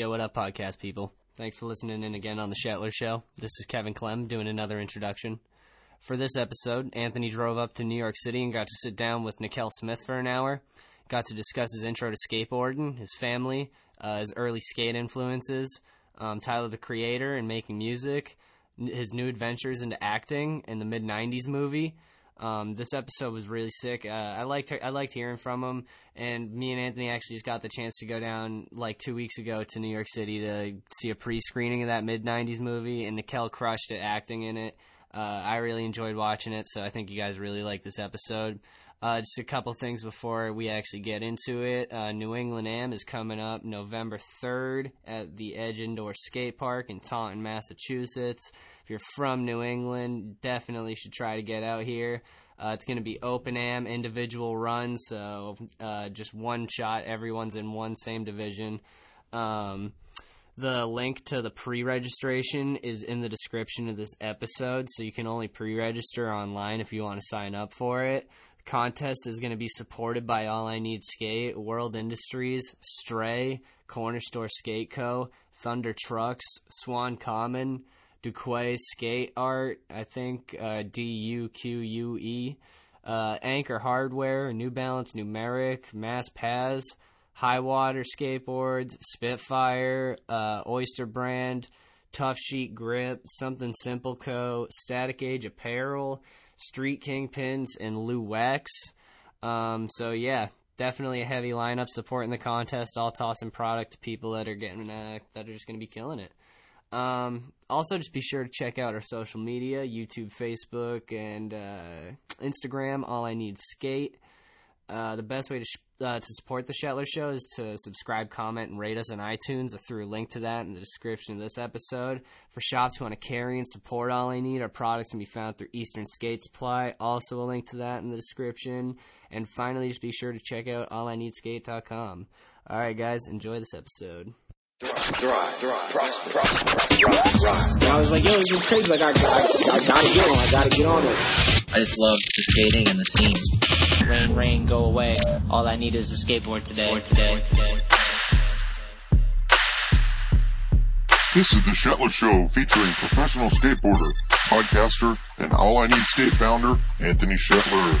Yo, what up, podcast people? Thanks for listening in again on the Shetler Show. This is Kevin Clem doing another introduction. For this episode, Anthony drove up to New York City and got to sit down with Na-kel Smith for an hour. Got to discuss his intro to skateboarding, his family, uh, his early skate influences, um, Tyler the Creator and making music, his new adventures into acting, and the mid '90s movie. Um, this episode was really sick. Uh, I liked I liked hearing from him, and me and Anthony actually just got the chance to go down like two weeks ago to New York City to see a pre-screening of that mid '90s movie, and Na-kel crushed it acting in it. Uh, I really enjoyed watching it, so I think you guys really like this episode. Uh, just a couple things before we actually get into it. Uh, New England Am is coming up November 3rd at the Edge Indoor Skate Park in Taunton, Massachusetts. If you're from New England, definitely should try to get out here. Uh, it's going to be open am, individual run, so uh, just one shot. Everyone's in one same division. Um, the link to the pre registration is in the description of this episode, so you can only pre register online if you want to sign up for it. Contest is going to be supported by All I Need Skate, World Industries, Stray, Corner Store Skate Co., Thunder Trucks, Swan Common, Duquay Skate Art, I think uh, D U Q U E, uh, Anchor Hardware, New Balance Numeric, Mass Paz, High Water Skateboards, Spitfire, uh, Oyster Brand, Tough Sheet Grip, Something Simple Co., Static Age Apparel, Street Kingpins, and Lou Wex. Um, so yeah, definitely a heavy lineup supporting the contest. All tossing product to people that are getting uh, that are just going to be killing it. Um, also, just be sure to check out our social media: YouTube, Facebook, and uh, Instagram. All I need skate. Uh, the best way to sh- uh, to support the Shetler Show is to subscribe, comment, and rate us on iTunes. I threw a link to that in the description of this episode. For shops who want to carry and support All I Need, our products can be found through Eastern Skate Supply. Also, a link to that in the description. And finally, just be sure to check out allineedskate.com. All right, guys, enjoy this episode. Thrive, thrive, prosper, prosper, thrive, thrive. And I was like, yo, this is crazy. Like, I, I, I gotta get on. I gotta get on it. I just love the skating and the scene. Rain, rain, go away. All I need is a skateboard today. today. This is the Shetler Show featuring professional skateboarder, podcaster, and All I Need Skate founder, Anthony Shetler.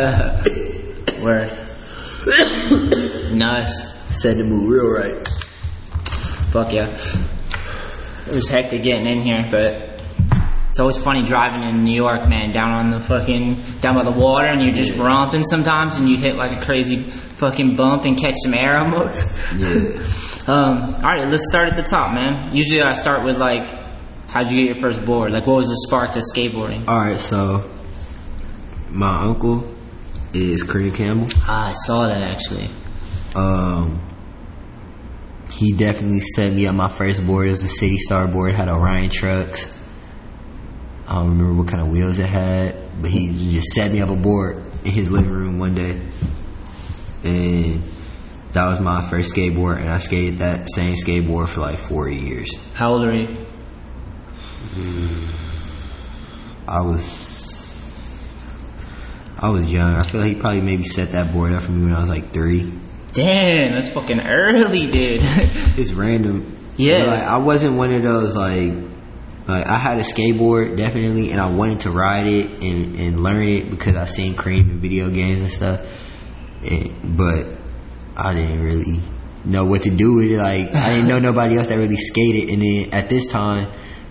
Word. nice. Said to move real right. Fuck yeah. It was hectic getting in here, but it's always funny driving in New York, man, down on the fucking, down by the water and you're just romping sometimes and you hit like a crazy fucking bump and catch some air almost. Yeah. Um, alright, let's start at the top, man. Usually I start with like, how'd you get your first board? Like what was the spark to skateboarding? Alright, so my uncle is Kareem Campbell. I saw that actually. Um, he definitely set me up my first board. It was a City Star board. It had Orion trucks. I don't remember what kind of wheels it had, but he just set me up a board in his living room one day, and that was my first skateboard. And I skated that same skateboard for like four years. How old are you? I was I was young. I feel like he probably maybe set that board up for me when I was like three. Damn, that's fucking early, dude. It's random. Yeah. Like I wasn't one of those like Like I had a skateboard definitely, and I wanted to ride it and, and learn it because I seen Cream in video games and stuff. And, but I didn't really know what to do with it. Like I didn't know nobody else that really skated. And then at this time,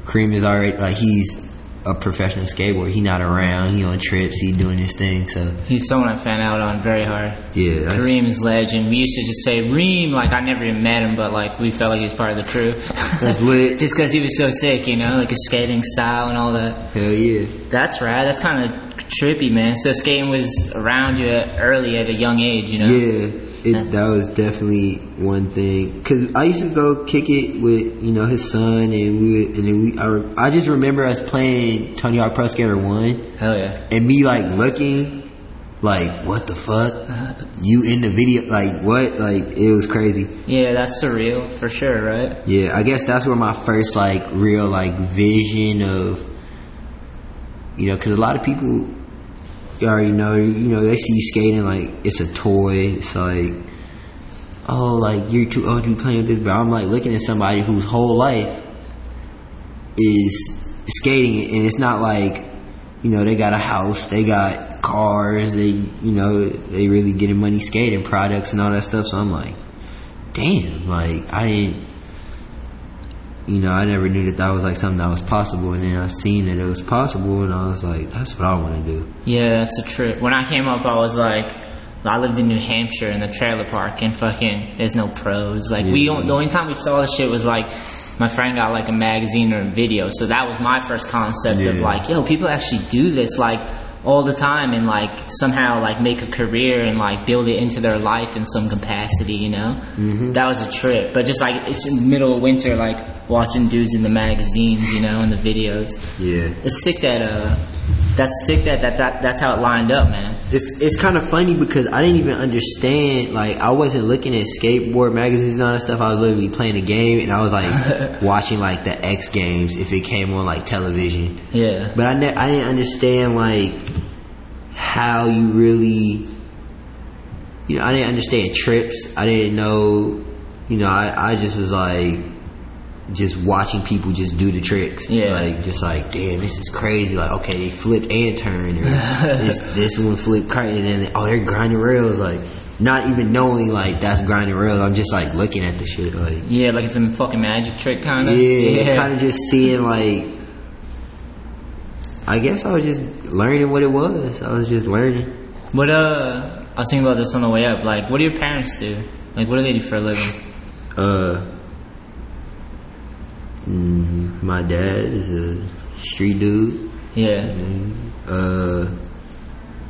Cream is already like he's a professional skateboarder. He not around. He on trips. He doing his thing. So He's someone I fan out on very hard. yeah, that's, Kareem is legend. We used to just say Reem, like I never even met him, but like we felt like he was part of the crew. that's lit. just because he was so sick, you know, like his skating style and all that. Hell yeah. That's rad. That's kind of trippy, man. So skating was around you early at a young age, you know. Yeah, it, that was definitely one thing. Cause I used to go kick it with you know his son, and we would, and then we. I, I just remember us playing Tony Hawk Pro Skater One, Hell yeah. and me like looking, like what the fuck, you in the video, like what, like it was crazy. Yeah, that's surreal for sure, right? Yeah, I guess that's where my first like real like vision of, you know, because a lot of people you already know, you know, they see you skating like it's a toy. It's like, oh, like you're too old to be playing with this. But I'm like looking at somebody whose whole life is skating, and it's not like, you know, they got a house, they got cars, they, you know, they really getting money skating products and all that stuff. So I'm like, damn, like I didn't. You know, I never knew that that was like something that was possible, and then I seen that it was possible, and I was like, "That's what I want to do." Yeah, that's a trip. When I came up, I was like, I lived in New Hampshire in the trailer park, and fucking, there's no pros. Like, we, Yeah. the only time we saw the shit was like, my friend got like a magazine or a video, so that was my first concept of like, yo, people actually do this, like, all the time, and like, somehow, like, make a career and like, build it into their life in some capacity, you know? Mm-hmm. That was a trip. But just like, it's in the middle of winter, like, watching dudes in the magazines, you know, and the videos. Yeah, It's sick that, uh, that's sick that, that, that that's how it lined up, man. it's it's kind of funny because I didn't even understand. Like, I wasn't looking at skateboard magazines and all that stuff. I was literally playing a game, and I was like watching like the X Games if it came on like television. Yeah. But I ne- I didn't understand like how you really, you know, I didn't understand trips. I didn't know, you know, I I just was like just watching people just do the tricks. Yeah. Like just like, damn, this is crazy. Like, okay, they flipped and turned, or this this one flipped crazy, and then oh, they're grinding rails. Like, not even knowing like that's grinding rails. I'm just like looking at the shit. Like, Yeah, like it's a fucking magic trick, kind of. yeah, kind of just seeing like. I guess I was just learning what it was. I was just learning. What uh, I was thinking about this on the way up. Like, what do your parents do? Like, what do they do for a living? Uh, mm, my dad is a street dude. Yeah. Uh,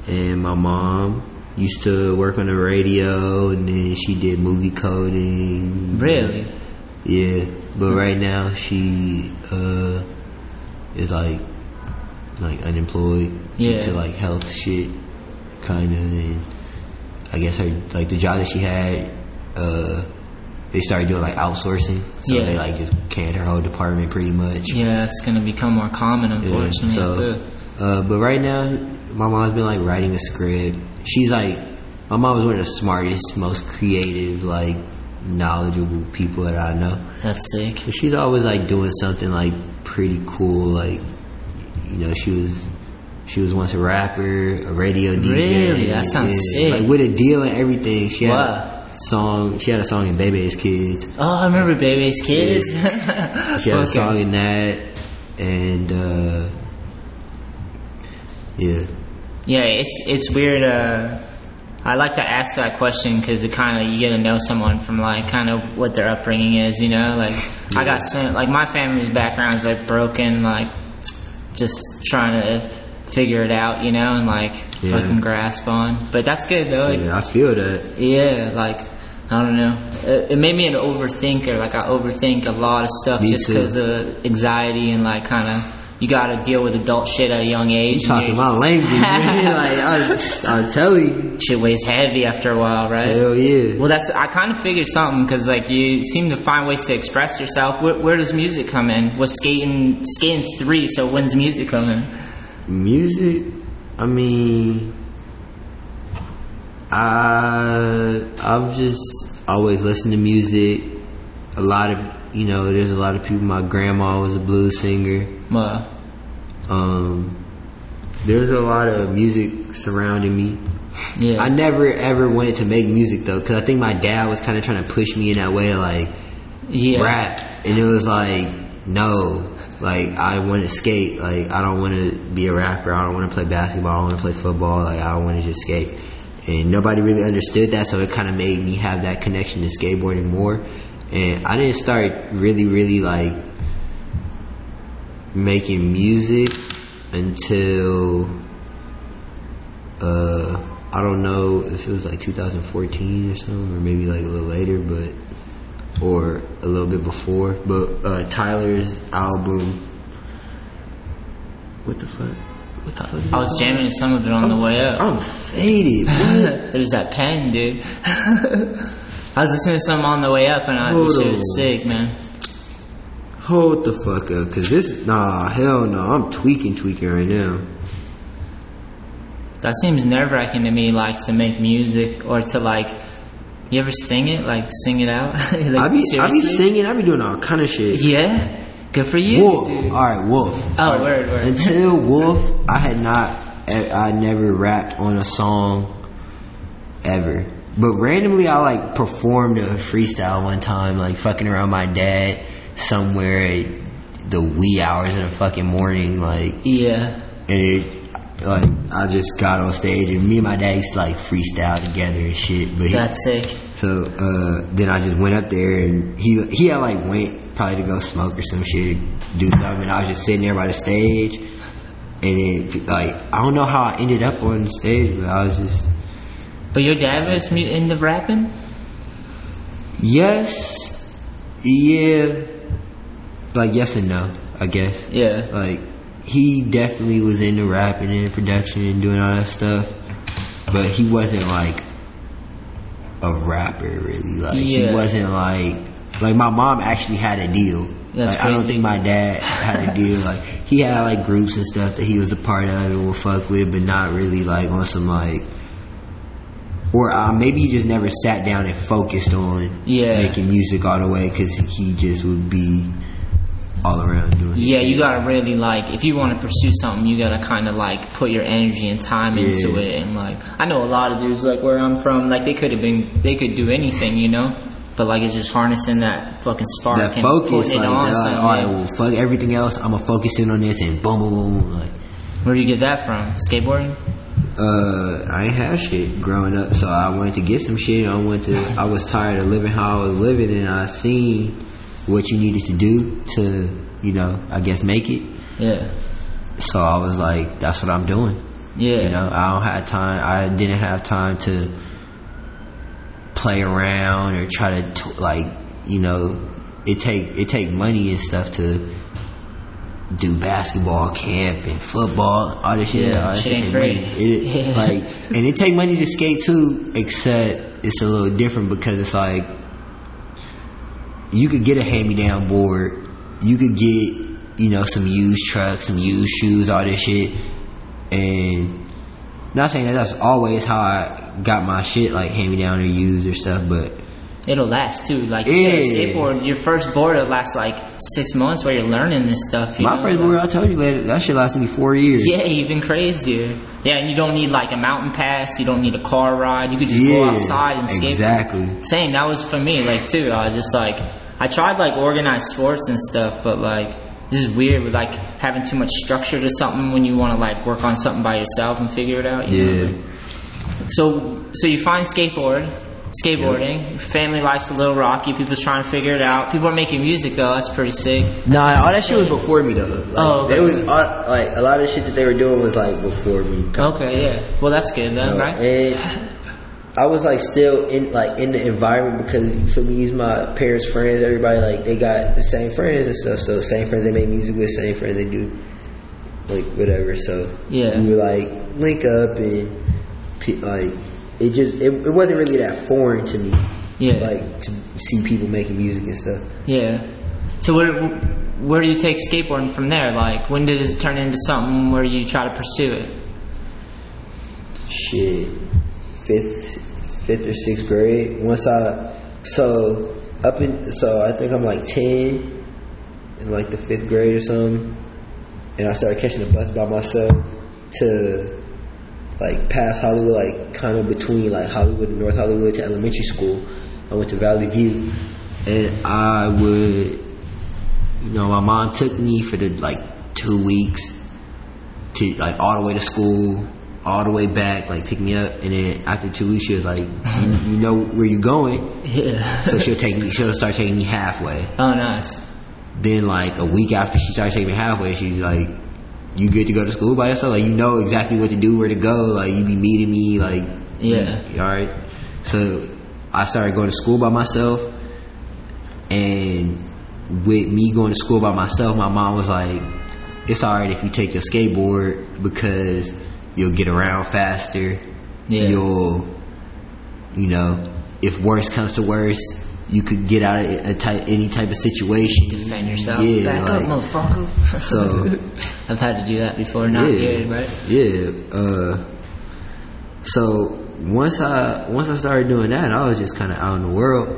and my mom used to work on the radio, and then she did movie coding. Really? Yeah, but right now she uh is like like unemployed Yeah. to like health shit, kind of. And I guess her like the job that she had, uh, they started doing like outsourcing, so Yeah. they like just canned her whole department pretty much. Yeah, it's gonna become more common, Yeah, unfortunately. so, uh, but right now, my mom's been like writing a script. She's like, my mom is one of the smartest, most creative, like knowledgeable people that I know. That's sick. So she's always like doing something like pretty cool. Like, you know, she was she was once a rapper, a radio DJ. Really? That sounds sick. Like with a deal and everything. She had Wow. Song. She had a song in Baby's Kids. Oh, I remember Baby's Kids. She had a song in that, and uh, yeah. Yeah, it's it's weird. Uh, I like to ask that question because it kind of you get to know someone from like kind of what their upbringing is. You know, like I got some like my family's background is like broken, like just trying to figure it out. You know, and like Yeah. fucking grasp on. But that's good though. Yeah, I feel that. Yeah, like I don't know. It, it made me an overthinker. Like I overthink a lot of stuff Me just because of anxiety and like kind of you got to deal with adult shit at a young age. You talking my language, man. like I, I tell you, shit weighs heavy after a while, right? hell yeah. Well, that's I kind of figured something because like you seem to find ways to express yourself. Where, where does music come in? Was skating skating's three? So when's music come in? Music, I mean, I I've just always listened to music. A lot of you know, there's a lot of people. My grandma was a blues singer. Uh, Um, there's a lot of music surrounding me. yeah. I never ever wanted to make music though, because I think my dad was kind of trying to push me in that way, like yeah. rap, and it was like, no, like I want to skate. Like I don't want to be a rapper. I don't want to play basketball. I don't want to play football. Like I want to just skate. And nobody really understood that, so it kind of made me have that connection to skateboarding more. And I didn't start really, really like making music until uh I don't know if it was like 2014 or something, or maybe like a little later, but or a little bit before. But uh, Tyler's album, what the fuck? What the fuck? I was jamming to some of it on the way up. I'm faded. It was that pen, dude. I was listening to some on the way up, and I Hold shit was sick, man. Hold the fuck up, cause this nah hell no. I'm tweaking, tweaking right now. That seems nerve wracking to me, like to make music or to like. You ever sing it? Like sing it out? like, I be I be seriously? singing. I be doing all kind of shit. Yeah, good for you. Wolf. dude. All right, Wolf. Oh, All right. word, word. Until Wolf, I had not, I never rapped on a song ever. But randomly, I like performed a freestyle one time, like fucking around my dad somewhere at the wee hours of the fucking morning, like, Yeah, and it, like I just got on stage and me and my dad used to like freestyle together and shit. But he, that's sick. so uh, then I just went up there and he he had like went probably to go smoke or some shit, do something. And I was just sitting there by the stage, and then like I don't know how I ended up on the stage, but I was just But your dad was mu- into rapping? yes, yeah, like yes and no, I guess. Yeah. Like he definitely was into rapping and production and doing all that stuff, but he wasn't like a rapper really. Like he wasn't like like my mom actually had a deal. That's like, I don't think my dad had a deal. Like he had like groups and stuff that he was a part of and would fuck with, but not really like on some like. Or uh, maybe he just never sat down and focused on Yeah. making music all the way because he just would be all around doing. Yeah, you gotta really like if you want to pursue something, you gotta kind of like put your energy and time into it. And like, I know a lot of dudes like where I'm from, like they could have been, they could do anything, you know. But like it's just harnessing that fucking spark that and focus, like, on that, something. all right, yeah. well, fuck everything else. I'm gonna focus in on this and boom, boom, boom. Like, Where do you get that from? Skateboarding? uh, I ain't had shit growing up, so I wanted to get some shit. I went to, I was tired of living how I was living, and I seen what you needed to do to, you know, I guess make it. Yeah, So I was like, that's what I'm doing. yeah, You know, I don't have time. I didn't have time to play around or try to t- like, you know, it take it take money and stuff to do basketball camp and football, all this shit. Yeah, all that shit take free. money. It, Yeah. Like, and it take money to skate too. Except it's a little different because it's like you could get a hand me down board, you could get you know some used trucks, some used shoes, all this shit, and not saying that that's always how I got my shit like hand me down or used or stuff, but it'll last too. Like you a skateboard, your first board will last like six months while you're learning this stuff. You my know? first board I told you later that shit lasted me four years. Yeah, even crazier. Yeah, and you don't need like a mountain pass. You don't need a car ride. You could just go outside and skate. exactly. Same. That was for me. Like too. I was just like, I tried like organized sports and stuff, but like this is weird with like having too much structure to something when you want to like work on something by yourself and figure it out. you know? Yeah. So so you find skateboard. Skateboarding, Your family life's a little rocky. People's trying to figure it out. People are making music though. That's pretty sick. Nah, all that shit was before me though. Like, Oh, okay. They was all, like a lot of shit that they were doing was like before me. Okay, yeah. Well, that's good then, know, right? I was like still in like in the environment because for me, he's my parents' friends. Everybody like they got the same friends and stuff. So same friends they make music with, same friends they do like whatever. So Yeah. we would like link up and like it just it, it wasn't really that foreign to me. Yeah. like to see people making music and stuff. Yeah. So where where do you take skateboarding from there? Like when does it turn into something where you try to pursue it? shit fifth fifth or sixth grade once i so up in so I think I'm like ten in like the fifth grade or something, and I started catching the bus by myself to like past Hollywood, like kind of between like Hollywood and North Hollywood to elementary school. I went to Valley View, and I would, you know, my mom took me for the like two weeks to like all the way to school, all the way back, like pick me up, and then after two weeks, she was like, you, you know where you're going, Yeah. so she'll take me, she'll start taking me halfway. Oh, nice. Then like a week after she started taking me halfway, she's like, "You good to go to school by yourself? Like you know exactly what to do, where to go. Like you be meeting me. Like Yeah. all right." So I started going to school by myself, and with me going to school by myself, my mom was like, "It's all right if you take your skateboard because you'll get around faster. Yeah. You'll, you know, if worse comes to worse." You could get out of a type, any type of situation. Defend yourself. Yeah, Back like- up, motherfucker. So I've had to do that before. Not yeah, good, right? Yeah. Uh, so once I once I started doing that, I was just kind of out in the world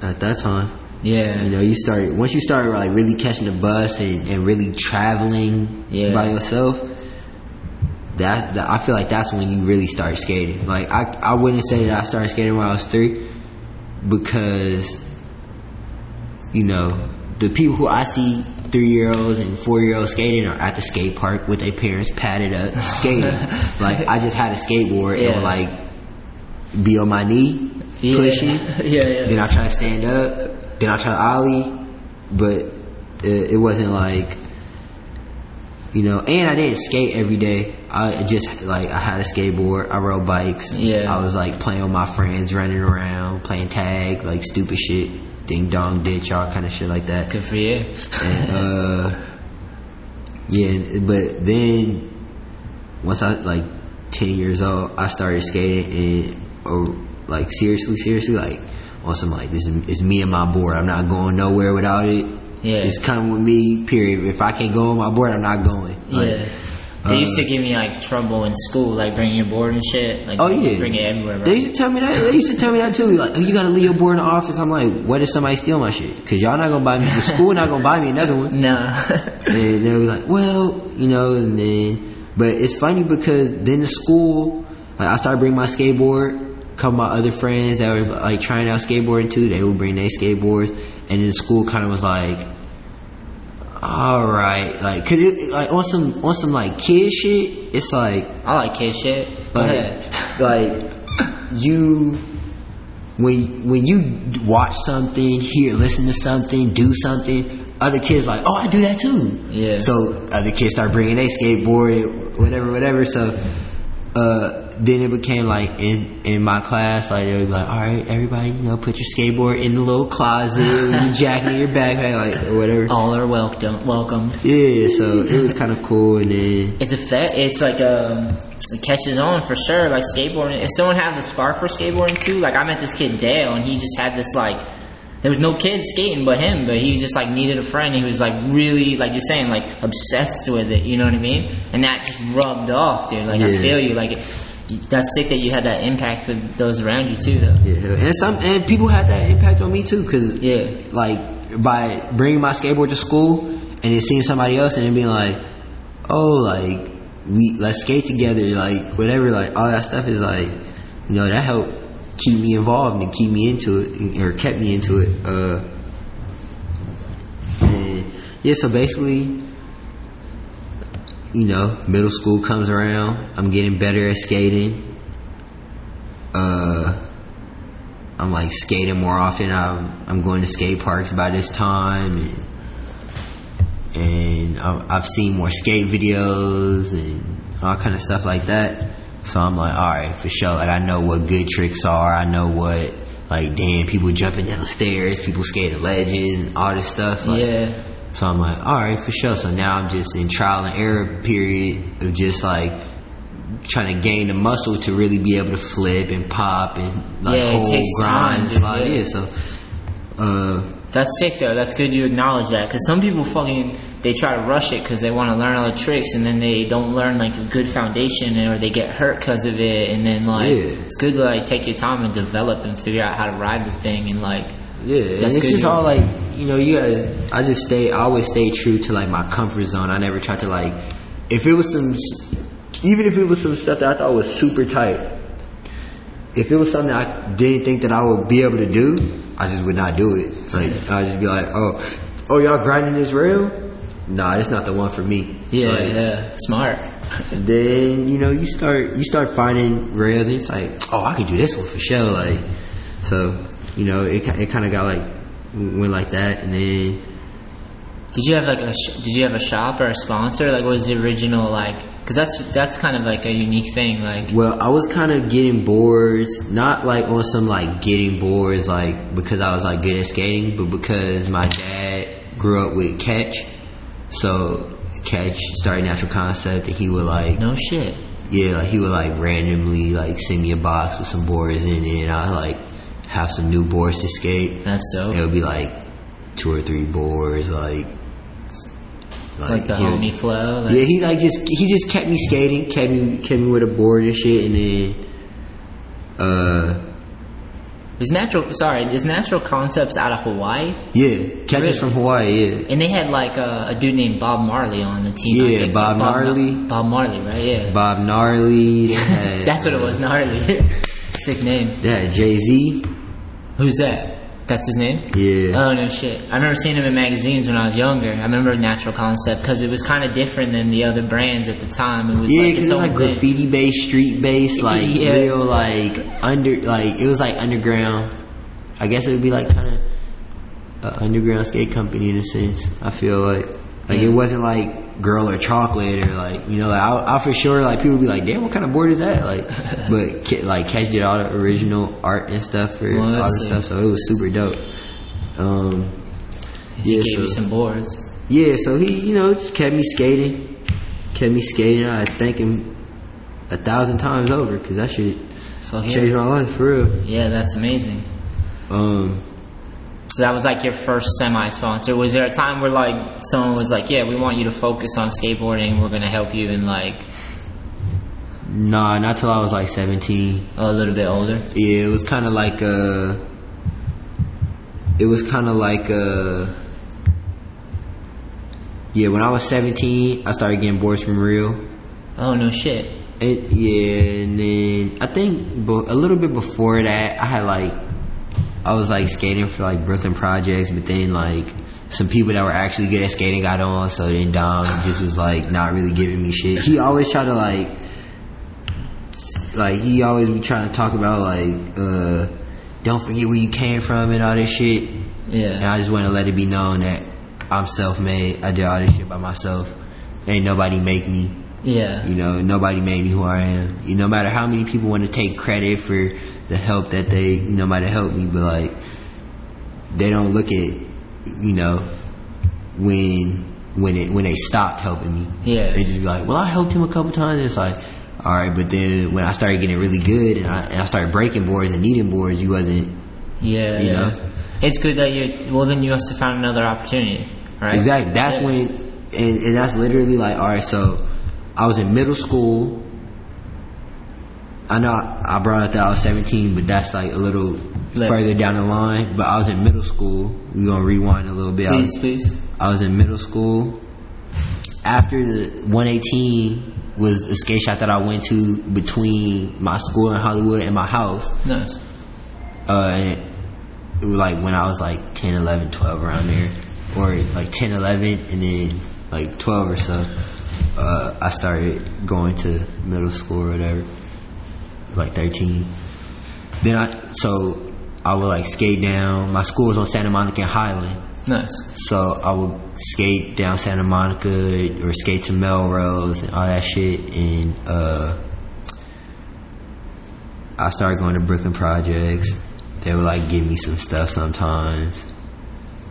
at that time. Yeah. You know, you start once you start like really catching the bus and, and really traveling Yeah. by yourself. That, that I feel like that's when you really start skating. Like I I wouldn't say that I started skating when I was three because you know the people who I see three year olds and four year olds skating are at the skate park with their parents padded up skating. like I just had a skateboard Yeah. and would like be on my knee Yeah. pushing. yeah, yeah. Then I try to stand up. Then I try to ollie, but it, it wasn't like you know. And I didn't skate every day. I just like I had a skateboard. I rode bikes. Yeah. I was like playing with my friends, running around, playing tag, like stupid shit, ding dong ditch, all kind of shit like that. Good for you. And uh, yeah, but then once I like ten years old, I started skating and oh, like seriously, seriously, like on some like this is it's me and my board. I'm not going nowhere without it. Yeah. It's coming with me. Period. If I can't go on my board, I'm not going. Like, yeah. They used to uh, give me like trouble in school, like bringing your board and shit. Like, Oh yeah, bring it everywhere. They used to tell me that. They used to tell me that too. Like, oh, you gotta leave your board in the office. I'm like, what if somebody steal my shit? Cause y'all not gonna buy me. The school not gonna buy me another one. No. And they were like, well, you know, and then, but it's funny because then the school, like I started bringing my skateboard. Of my other friends that were like trying out skateboarding too, they would bring their skateboards. And then the school kind of was like, all right, like, cause it, like on some, on some like kid shit, it's like, I like kid shit. Go like, ahead. like you when when you watch something, hear, listen to something, do something, other kids like, oh, I do that too. Yeah. So other kids start bringing their skateboard, whatever, whatever. So uh, then it became like in in my class, like they would be like, all right, everybody, you know, put your skateboard in the little closet, your jacket in your backpack, like or whatever. All are welcome. Welcomed. Yeah. So it was kind of cool, and then It's a fe- It's like um, it catches on for sure. Like skateboarding. If someone has a spark for skateboarding too, like I met this kid Dale, and he just had this like. There was no kids skating but him, but he just like needed a friend. He was like really, like you're saying, like obsessed with it. You know what I mean? And that just rubbed off, dude. Like I feel you. Like it, that's sick that you had that impact with those around you too, though. Yeah, and some and people had that impact on me too, cause Yeah. like by bringing my skateboard to school and then seeing somebody else and then being like, oh, like we let's skate together, like whatever, like all that stuff is like, you know, that helped keep me involved and keep me into it or kept me into it. Uh, and yeah, so basically, you know, middle school comes around, I'm getting better at skating. Uh, I'm like skating more often. I'm I'm going to skate parks by this time, and and I've seen more skate videos and all kind of stuff like that. So I'm like, all right, for sure. Like I know what good tricks are. I know what like damn people jumping down stairs, people skating ledges, and all this stuff. Like, Yeah. So I'm like, all right, for sure. So now I'm just in trial and error period of just like trying to gain the muscle to really be able to flip and pop and like Yeah, takes grind time, dude, yeah. Yeah. So, uh, That's sick though. That's good you acknowledge that because some people fucking they try to rush it because they want to learn all the tricks and then they don't learn like a good foundation or they get hurt because of it and then like Yeah. it's good to like take your time and develop and figure out how to ride the thing and like Yeah, and That's it's just all like you know, you gotta. I just stay. I always stay true to like my comfort zone. I never try to like, if it was some, even if it was some stuff that I thought was super tight. If it was something I didn't think that I would be able to do, I just would not do it. Like I'd just be like, oh, oh, y'all grinding this rail? Nah, it's not the one for me. Yeah, Like, yeah, smart. and then you know you start you start finding rails and it's like oh I can do this one for sure like so you know it it kind of got like went like that and then Did you have like a sh- did you have a shop or a sponsor? Like, what was the original like? Because that's that's kind of like a unique thing. Like, well I was kind of getting boards not like on some like getting boards like because I was like good at skating but because my dad grew up with catch so catch started natural concept and he would like no shit. Yeah, like he would like randomly like send me a box with some boards in it, and I like have some new boards to skate. That's dope. It would be like two or three boards, like Like the he homie flow. Like, yeah, he like just he just kept me skating, kept me kept me with a board and shit, and then uh Is natural sorry, is natural concepts out of Hawaii? yeah, catches Really? from Hawaii, yeah. And they had like a, a dude named Bob Marley on the team. Yeah, think. Bob Gnarly. Bob Marley, right? Yeah. Bob Gnarly, had, That's what it was, gnarly. Sick name. Yeah, Jay Z, Who's that? That's his name? yeah. Oh no shit! I remember seeing him in magazines when I was younger. I remember Natural Concept because it was kind of different than the other brands at the time. It was Yeah, because its it was like graffiti based, street based, like Yeah. real, like under, like it was like underground. I guess it would be like kind of an underground skate company in a sense. I feel like, like it wasn't like girl or chocolate or like you know, like I, I for sure like people would be like, damn, what kind of board is that? Like, but like Catch did all the original art and stuff for Well, all the stuff, so it was super dope. Um, He yeah, gave so- you some boards. yeah, so he, you know, just kept me skating, kept me skating. I thank him a thousand times over because that shit Fuck yeah. changed my life for real. Yeah, that's amazing. Um, So that was like your first semi-sponsor. Was there a time where like someone was like, "Yeah, we want you to focus on skateboarding. We're gonna help you," and like nah, not till I was like seventeen. a little bit older? Yeah, it was kind of like uh It was kind of like uh Yeah, when I was seventeen, I started getting boards from Real. Oh no shit. And, yeah, and then I think a little bit before that, I had like, I was like skating for like Brooklyn projects, but then like some people that were actually good at skating got on, so then Dom just was like not really giving me shit. He always tried to like, like he always be trying to talk about like, uh, don't forget where you came from and all this shit. And Yeah. I just want to let it be known that I'm self-made. I did all this shit by myself. Ain't nobody make me. Yeah. You know, nobody made me who I am. You, no matter how many people want to take credit for the help that they, you know, might have helped me, but like, they don't look at, you know, when when it when they stopped helping me. Yeah. They just be like, well, I helped him a couple times. It's like, all right, but then when I started getting really good and I, and I started breaking boards and needing boards, you wasn't Yeah. You yeah. know? It's good that you. Well, then you must have found another opportunity, right? Exactly. That's Yeah. when, and, and that's literally like, all right. So, I was in middle school. I know I brought up that I was 17, but that's like a little Left. further down the line. But I was in middle school. We're gonna rewind a little bit. I was, please. I was in middle school. After the 118 was the skate shop that I went to between my school in Hollywood and my house. Nice. Uh, and it was like when I was like 10, 11, 12 around there. Or like 10, 11, and then like 12 or so. Uh, I started going to middle school or whatever. Like 13. Then I, so I would like skate down. My school was on Santa Monica and Highland. Nice. So I would skate down Santa Monica or skate to Melrose and all that shit. And uh, I started going to Brooklyn Projects. They would like give me some stuff sometimes.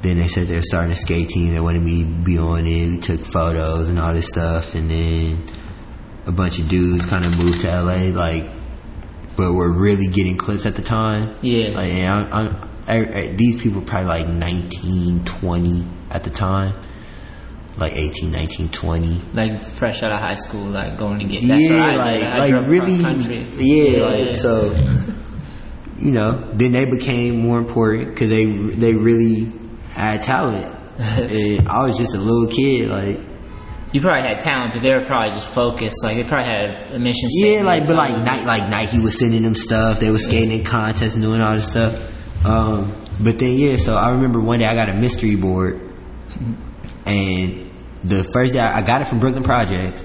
Then they said they were starting a skate team. They wanted me to be on it. We took photos and all this stuff. And then a bunch of dudes kind of moved to LA, like, but were really getting clips at the time. Yeah. Like, and I'm, I'm, I, I, these people were probably like 19, 20 at the time. Like 18, 19, 20. Like fresh out of high school, like going to get. That's yeah, I like. I like really, country. yeah, Yeah, like so. you know, then they became more important because they they really had talent. I was just a little kid, like You probably had talent, but they were probably just focused. Like they probably had a mission yeah, like but like night like Nike was sending them stuff. They were skating in contests and doing all this stuff. Um, but then yeah, so I remember one day I got a mystery board, and the first day I I got it from Brooklyn Projects.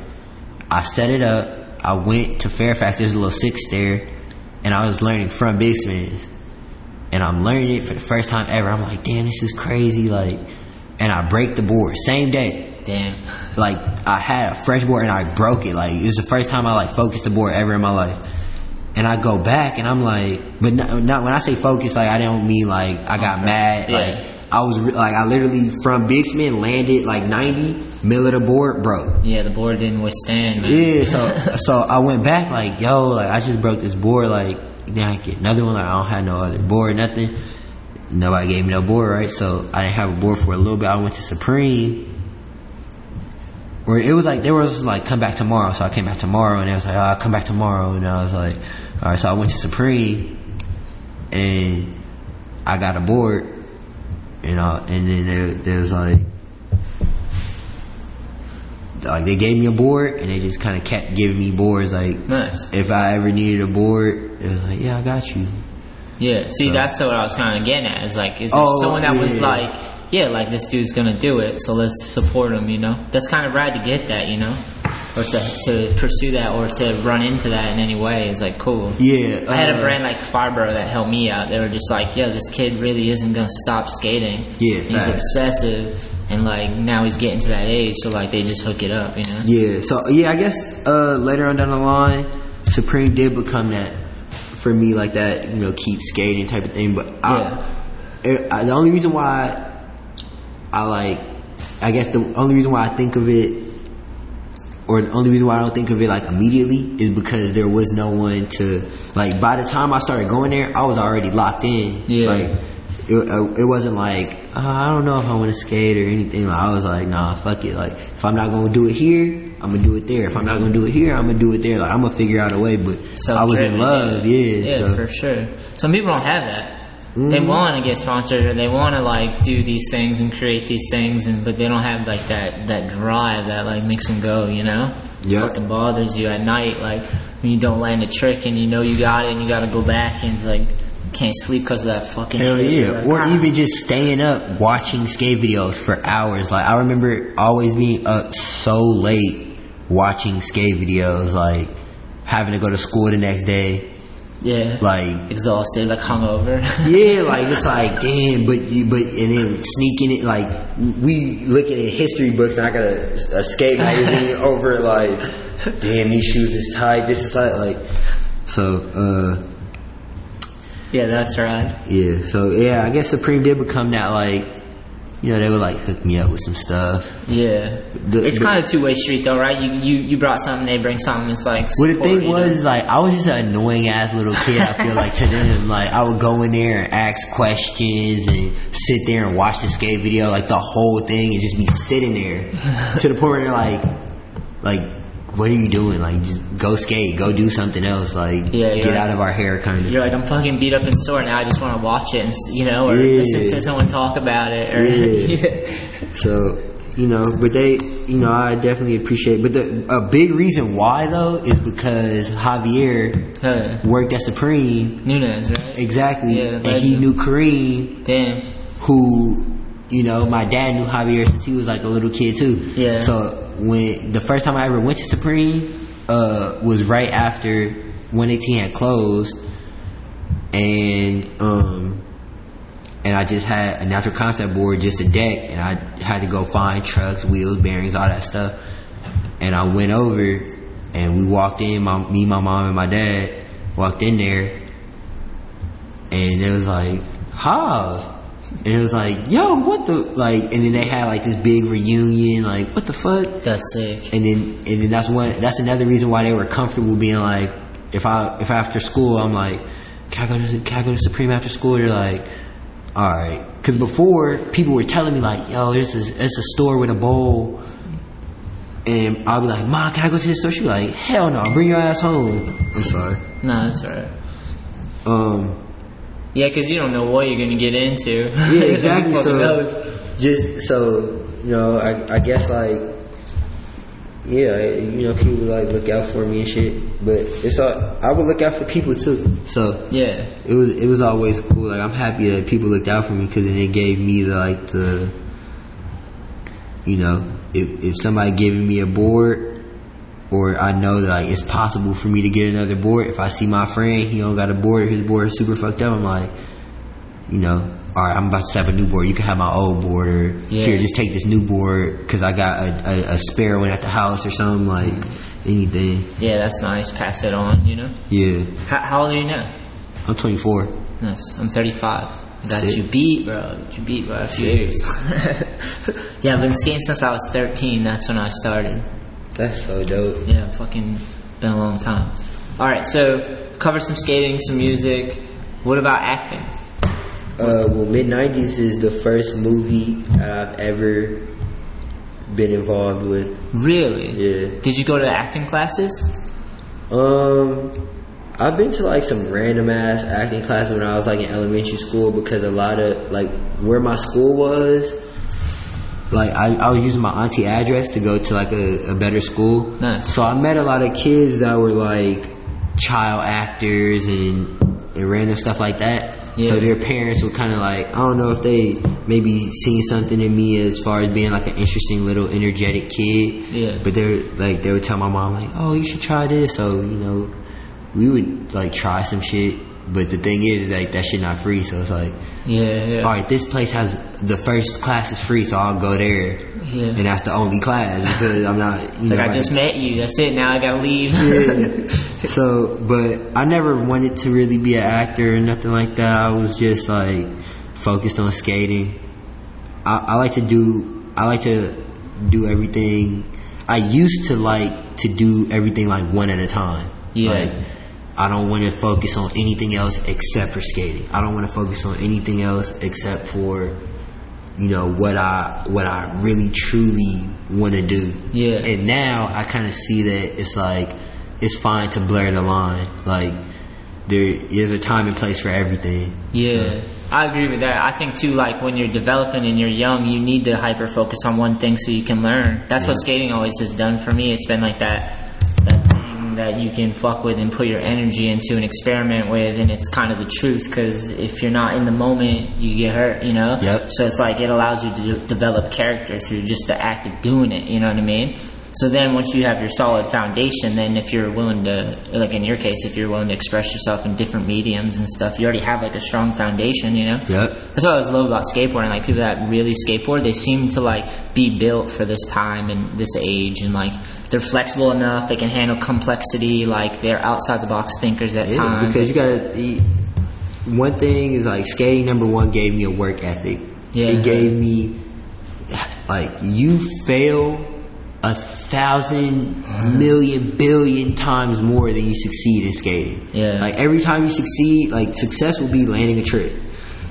I set it up. I went to Fairfax. There's a little six there, and I was learning from Big Smiths. And I'm learning it for the first time ever. I'm like, damn, this is crazy. Like, and I break the board same day. Damn. Like, I had a fresh board and I broke it. Like, it was the first time I like focused the board ever in my life. And I go back and I'm like, but not, not when I say focus, like I don't mean like I got mad. Yeah. Like I was re- like I literally from Big Smith landed like 90, middle of the board broke. Yeah, the board didn't withstand, man. Yeah, so so I went back like, yo, like I just broke this board. Like, then I get another one. Like I don't have no other board, nothing. Nobody gave me no board, right? So I didn't have a board for a little bit. I went to Supreme. Where it was like there was like come back tomorrow, so I came back tomorrow, and it was like oh, I'll come back tomorrow, and I was like, all right, so I went to Supreme, and I got a board, you know, and then there, there was like like they gave me a board and they just kind of kept giving me boards like Nice. if I ever needed a board it was like yeah I got you Yeah. See, So- that's what I was kind of getting at. Is like, is there Oh, someone that was like, yeah, like this dude's gonna do it, so let's support him. You know, that's kind of rad to get that. You know, or to to pursue that or to run into that in any way is like cool. yeah I had a uh, brand like Fibro that helped me out. They were just like, yo, this kid really isn't gonna stop skating. Yeah, he's facts. obsessive, and like now he's getting to that age, so like they just hook it up. You know. yeah so yeah I guess uh, later on down the line Supreme did become that for me like that you know keep skating type of thing but I, it, I, the only reason why I like I guess the only reason why I think of it or the only reason why I don't think of it like immediately is because there was no one to like. By the time I started going there, I was already locked in. Yeah. Like it, uh, it wasn't like uh, I don't know if I want to skate or anything. Like, I was like, nah, fuck it. Like if I'm not gonna do it here, I'm gonna do it there. If I'm not gonna do it here, I'm gonna do it there. Like I'm gonna figure out a way. But I was in love, yeah. Yeah, so. for sure. Some people don't have that. They Mhm. want to get sponsored or they want to like do these things and create these things, and but they don't have like that that drive that like makes them go. You know, yeah, fucking bothers you at night. Like when you don't land a trick and you know you got it and you got to go back and it's like can't sleep because of that fucking Hell shit. yeah. Or "Ah." even just staying up watching skate videos for hours. Like I remember always being up so late watching skate videos, like having to go to school the next day. yeah, Like exhausted, like hungover. yeah, like it's like damn, but you but and then sneaking it like we looking at history books and I got a, a skate magazine over like damn these shoes is tight, this is tight, like so uh yeah, that's right. Yeah, so yeah, I guess Supreme did become that like, you know, they would like hook me up with some stuff. Yeah, The- it's kind of two way street though, right? You you you brought something, they bring something. It's like Well, the thing was, is like, I was just an annoying ass little kid. I feel like to them, like I would go in there and ask questions and sit there and watch the skate video, like the whole thing, and just be sitting there to the point where they're like, like, what are you doing? Like, just go skate, go do something else. Like, Yeah, get you're out of our hair, kind of. You're like, I'm fucking beat up and sore now. I just want to watch it and you know, or Yeah. listen to someone talk about it. Or Yeah. So, you know, but they, you know, I definitely appreciate. But the a big reason why though is because Javier Huh. worked at Supreme Nunez, right? exactly, Yeah, and he knew Kareem, Damn. who, you know, my dad knew Javier since he was like a little kid too. Yeah. So when the first time I ever went to Supreme uh, was right after 118 had closed, and um, and I just had a natural concept board, just a deck, and I had to go find trucks, wheels, bearings, all that stuff. And I went over, and we walked in. My, me, my mom, and my dad walked in there, and it was like, "How?" And it was like, "Yo, what the like?" And then they had like this big reunion, like, "What the fuck?" That's sick. And then and then that's one that's another reason why they were comfortable being like, if I if after school I'm like, can I go to can I go to Supreme after school? They're like, all right, because before people were telling me like, yo, this is it's a store with a bowl. And I'll be like, Mom, can I go to the store? She'll be like, Hell no, bring your ass home. I'm sorry. No, that's alright. Um, Yeah, because you don't know what you're gonna get into. Yeah, exactly. So knows? just so you know, I I guess like yeah, you know, people would like look out for me and shit. But it's all I would look out for people too. So Yeah. it was it was always cool. Like I'm happy that people looked out for me because then it gave me the, like the you know if if somebody giving me a board. Or I know that like it's possible for me to get another board. If I see my friend, he don't got a board, his board is super fucked up. I'm like, you know, all right, I'm about to set up a new board. You can have my old board, or Yeah. here, just take this new board because I got a, a, a spare one at the house or something like anything. Yeah, that's nice. Pass it on, you know. Yeah, How, how old are you now? I'm 24. Nice. I'm 35. I got Sick. you beat, bro. Got you beat few years. yeah, I've been skating since I was 13. That's when I started. That's so dope. Yeah, fucking been a long time. All right, so cover some skating, some music. What about acting? Uh, well, mid 90s is the first movie I've ever been involved with. Really? Yeah. Did you go to acting classes? Um, I've been to like some random ass acting classes when I was like in elementary school because a lot of like where my school was, like I, I was using my auntie address to go to like a, a better school. Nice. So I met a lot of kids that were like child actors and and random stuff like that. Yeah. So their parents were kind of like, I don't know if they maybe seen something in me as far as being like an interesting little energetic kid. Yeah. But they were like, they would tell my mom like, oh, you should try this. So you know, we would like try some shit. But the thing is, like that shit not free. So it's like, Yeah, yeah. all right, this place has the first class is free, so I'll go there. Yeah. And that's the only class because I'm not. You Like know, I like- just met you. That's it. Now I gotta leave. yeah. So, but I never wanted to really be an actor or nothing like that. I was just like focused on skating. I, I like to do. I like to do everything. I used to like to do everything like one at a time. Yeah. Like, I don't want to focus on anything else except for skating. I don't want to focus on anything else except for you know what I what I really truly want to do. Yeah. And now I kind of see that it's like it's fine to blur the line. Like there is a time and place for everything. Yeah, I agree with that. I think too, like when you're developing and you're young, you need to hyper focus on one thing so you can learn. That's what skating always has done for me. It's been like that, that you can fuck with and put your energy into and experiment with, and it's kind of the truth. Because if you're not in the moment, you get hurt. You know. Yep. So it's like it allows you to de- develop character through just the act of doing it. You know what I mean? So then once you have your solid foundation, then if you're willing to, like in your case, if you're willing to express yourself in different mediums and stuff, you already have like a strong foundation, you know? Yep. That's what I always love about skateboarding. Like people that really skateboard, they seem to like be built for this time and this age and like they're flexible enough, they can handle complexity, like they're outside the box thinkers at Yeah, times. because you gotta. you- One thing is like skating. Number one gave me a work ethic. Yeah. It gave me like you fail a thousand million billion times more than you succeed in skating. Yeah. Like every time you succeed, like success will be landing a trick.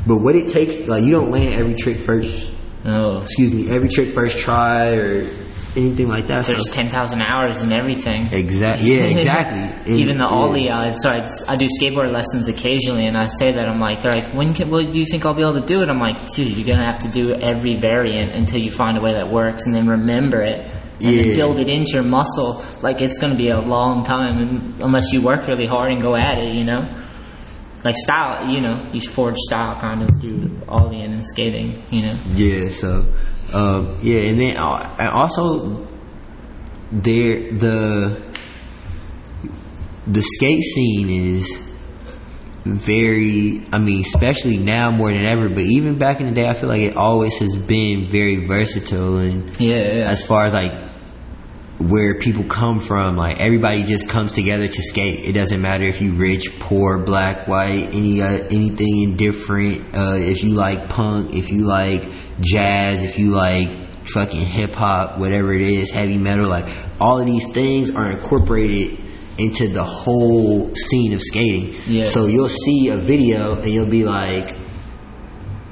But what it takes, like you don't land every trick first. oh. Excuse me, every trick first try or anything like that. There's so 10,000 hours and everything. exactly, yeah, exactly. Even the yeah. ollie, uh, so I, I do skateboard lessons occasionally, and I say that I'm like, they're like, when can, well, do you think I'll be able to do it? I'm like, dude, you're gonna have to do every variant until you find a way that works, and then remember it, and then Yeah. build it into your muscle. Like it's gonna be a long time, and unless you work really hard and go at it, you know. Like style, you know, you forge style kind of through ollieing and skating, you know. Yeah, so um, yeah, and then uh, and also there the the skate scene is very I mean, especially now more than ever, but even back in the day I feel like it always has been very versatile and Yeah, yeah. as far as like where people come from, like everybody just comes together to skate. It doesn't matter if you rich, poor, black, white, any uh, anything indifferent. Uh, if you like punk, if you like jazz, if you like fucking hip hop, whatever it is, heavy metal, like all of these things are incorporated into the whole scene of skating. Yeah. So you'll see a video and you'll be like,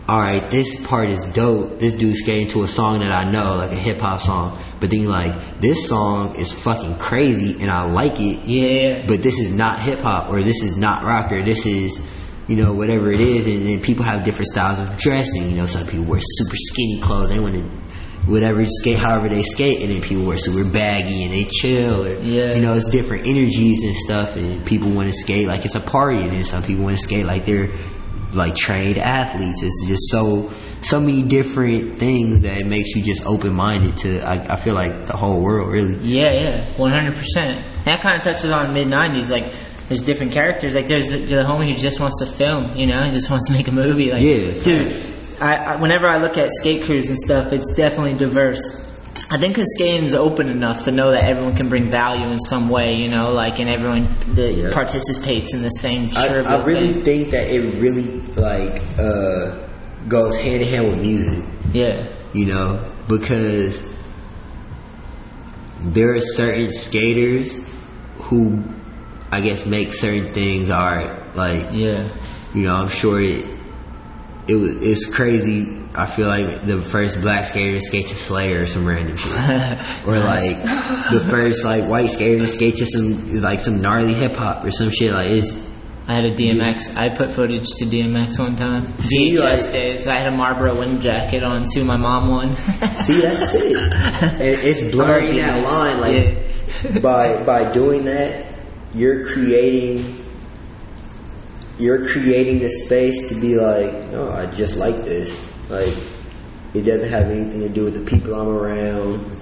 all right, this part is dope. This dude's skating to a song that I know, like a hip hop song. But then you're like, this song is fucking crazy and I like it. Yeah. But this is not hip hop or this is not rock or this is, you know, whatever it is, and then people have different styles of dressing. You know, some people wear super skinny clothes. They want to whatever skate, however they skate, and then people wear super baggy and they chill. Or, Yeah. You know, it's different energies and stuff, and people want to skate like it's a party, and then some people want to skate like they're like trained athletes. It's just so so many different things that it makes you just open minded to. I, I feel like the whole world really. Yeah, yeah, one hundred percent. That kind of touches on mid '90s. Like, there's different characters. Like, there's the, the homie who just wants to film. You know, he just wants to make a movie. Like, Yeah. dude. I, I whenever I look at skate crews and stuff, it's definitely diverse. I think because skating's open enough to know that everyone can bring value in some way. You know, like, and everyone that Yeah. participates in the same I, I really thing. think that it really like uh, goes hand in hand with music. Yeah, you know, because there are certain skaters who, I guess, make certain things art. Like, yeah, you know, I'm sure it, it was, it's crazy. I feel like the first black skater to skate to Slayer or some random shit, or like the first like white skater to skate to some like some gnarly hip hop or some shit. Like it's I had a DMX. I put footage to DMX one time. See, VHS like- days. I had a Marlboro wind jacket on too. My mom won. See, that's it. And it's blurring that line. Like by by doing that, you're creating you're creating the space to be like, no, I just like this. Like it doesn't have anything to do with the people I'm around.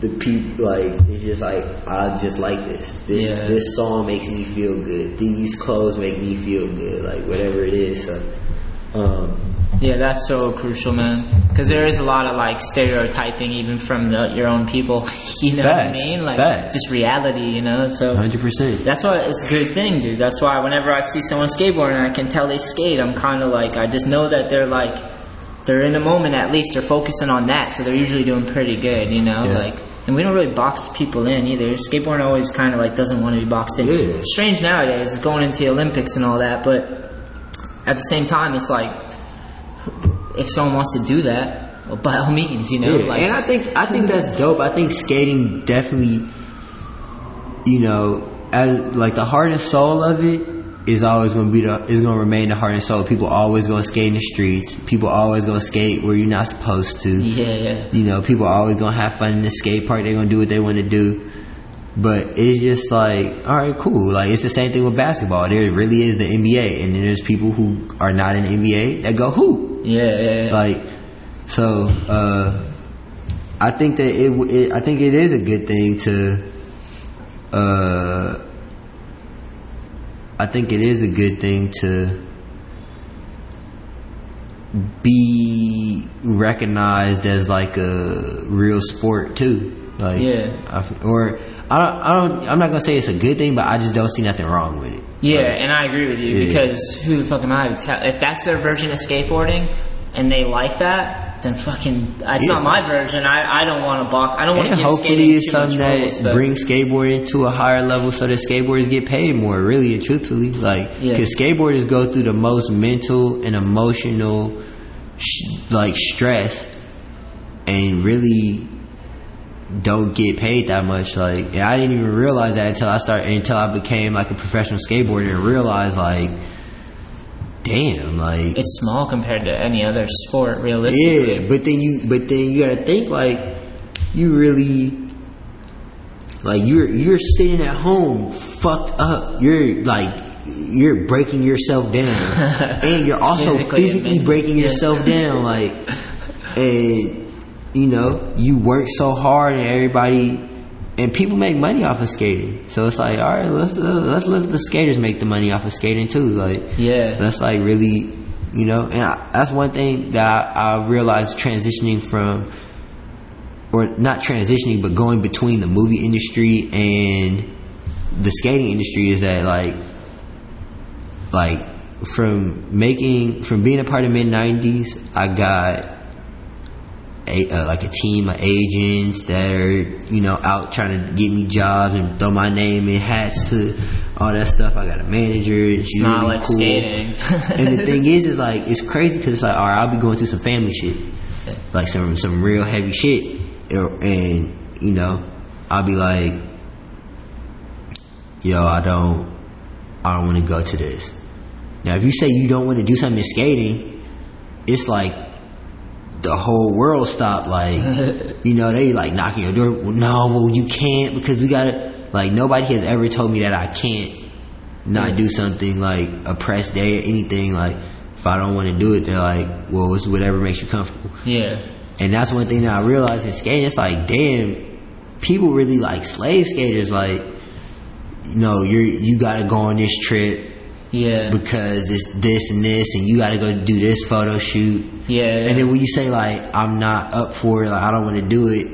The people like it's just like I just like this. This Yeah. this song makes me feel good. These clothes make me feel good. Like whatever it is. So, um, Yeah, that's so crucial, man. Because there is a lot of like stereotyping, even from the, your own people. you know what I mean? Like facts. just reality, you know. So hundred percent. that's why it's a good thing, dude. That's why whenever I see someone skateboarding I can tell they skate, I'm kind of like I just know that they're like they're in the moment at least. They're focusing on that, so they're usually doing pretty good, you know. Yeah. Like. And we don't really box people in either. Skateboarding always kind of like doesn't want to be boxed in. Yeah. Strange nowadays, is going into the Olympics and all that, but at the same time, it's like if someone wants to do that, well, by all means, you know. Yeah, like, and I think I think that's dope. I think skating definitely, you know, as like the heart and soul of it is always going to be the is going to remain the heart and soul. People always going to skate in the streets. People always going to skate where you're not supposed to. yeah, yeah, You know, people always going to have fun in the skate park. They're going to do what they want to do. But it's just like, all right, cool. Like it's the same thing with basketball. There really is the NBA, and then there's people who are not in the NBA that go hoop. yeah, yeah, yeah. Like, so uh, I think that it, it. I think it is a good thing to. Uh, I think it is a good thing to be recognized as like a real sport too. Like, Yeah. I or I don't. I don't. I'm not gonna say it's a good thing, but I just don't see nothing wrong with it. Yeah, and I agree with you Yeah. because who the fuck am I to tell? If that's their version of skateboarding and they like that, then fucking it's Yeah. not my version. I, I don't want to balk. I don't want to give hopefully skating it's something that brings skateboarding to a higher level so that skateboarders get paid more, really and truthfully. Like, Yeah. because skateboarders go through the most mental and emotional, sh- like, stress and really don't get paid that much. Like, I didn't even realize that until I started, until I became like a professional skateboarder and realized, like, damn, like, it's small compared to any other sport, realistically. yeah, but then you, but then you gotta think like you really, like you're you're sitting at home fucked up. You're like you're breaking yourself down, and you're also Physically physically breaking yeah. yourself down. Like, and you know you work so hard, and everybody. And people make money off of skating, so it's like, all right, let's let's let the skaters make the money off of skating too. Like, Yeah. that's like really, you know, and I, that's one thing that I, I realized transitioning from, or not transitioning, but going between the movie industry and the skating industry is that like, like from making, from being a part of mid '90s, I got a, uh, like a team of agents that are you know out trying to get me jobs and throw my name in hats to all that stuff. I got a manager. and She's not really like cool. skating. and the thing is, is like it's crazy because it's like, all right, I'll be going through some family shit, like some some real heavy shit, and you know, I'll be like, yo, I don't, I don't want to go to this, Now, if you say you don't want to do something in skating, it's like the whole world stopped. Like, you know, they like knocking your door. Well, no, well, you can't because we gotta. Like, nobody has ever told me that I can't not do something like a press day or anything. Like, if I don't want to do it, they're like, well, it's whatever makes you comfortable. Yeah. And that's one thing that I realized in skating. It's like, damn, people really like slave skaters. Like, you know, you're you gotta go on this trip Yeah. because it's this and this, and you gotta go do this photo shoot. Yeah. And then when you say like I'm not up for it, like I don't want to do it,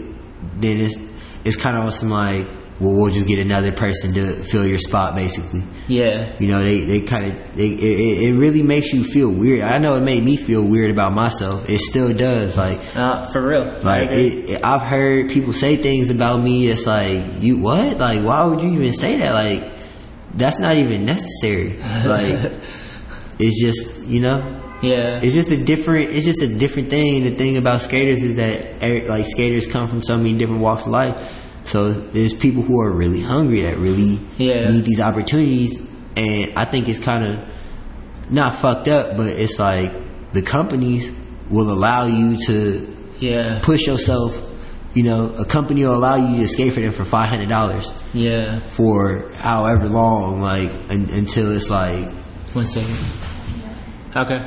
then it's it's kind of some like, well, we'll just get another person to fill your spot, basically. Yeah. You know, they they kind of they it, it it really makes you feel weird. I know it made me feel weird about myself. It still does. Like Uh, for real. like it, it, I've heard people say things about me. It's like you what? Like why would you even say that? Like that's not even necessary. Like it's just you know. Yeah. It's just a different. It's just a different thing. The thing about skaters is that eh, like skaters come from so many different walks of life. So there's people who are really hungry that really Yeah. need these opportunities, and I think it's kind of not fucked up, but it's like the companies will allow you to Yeah. push yourself. You know, a company will allow you to skate for them for five hundred dollars Yeah. for however long, like un- until it's like, One second. Okay.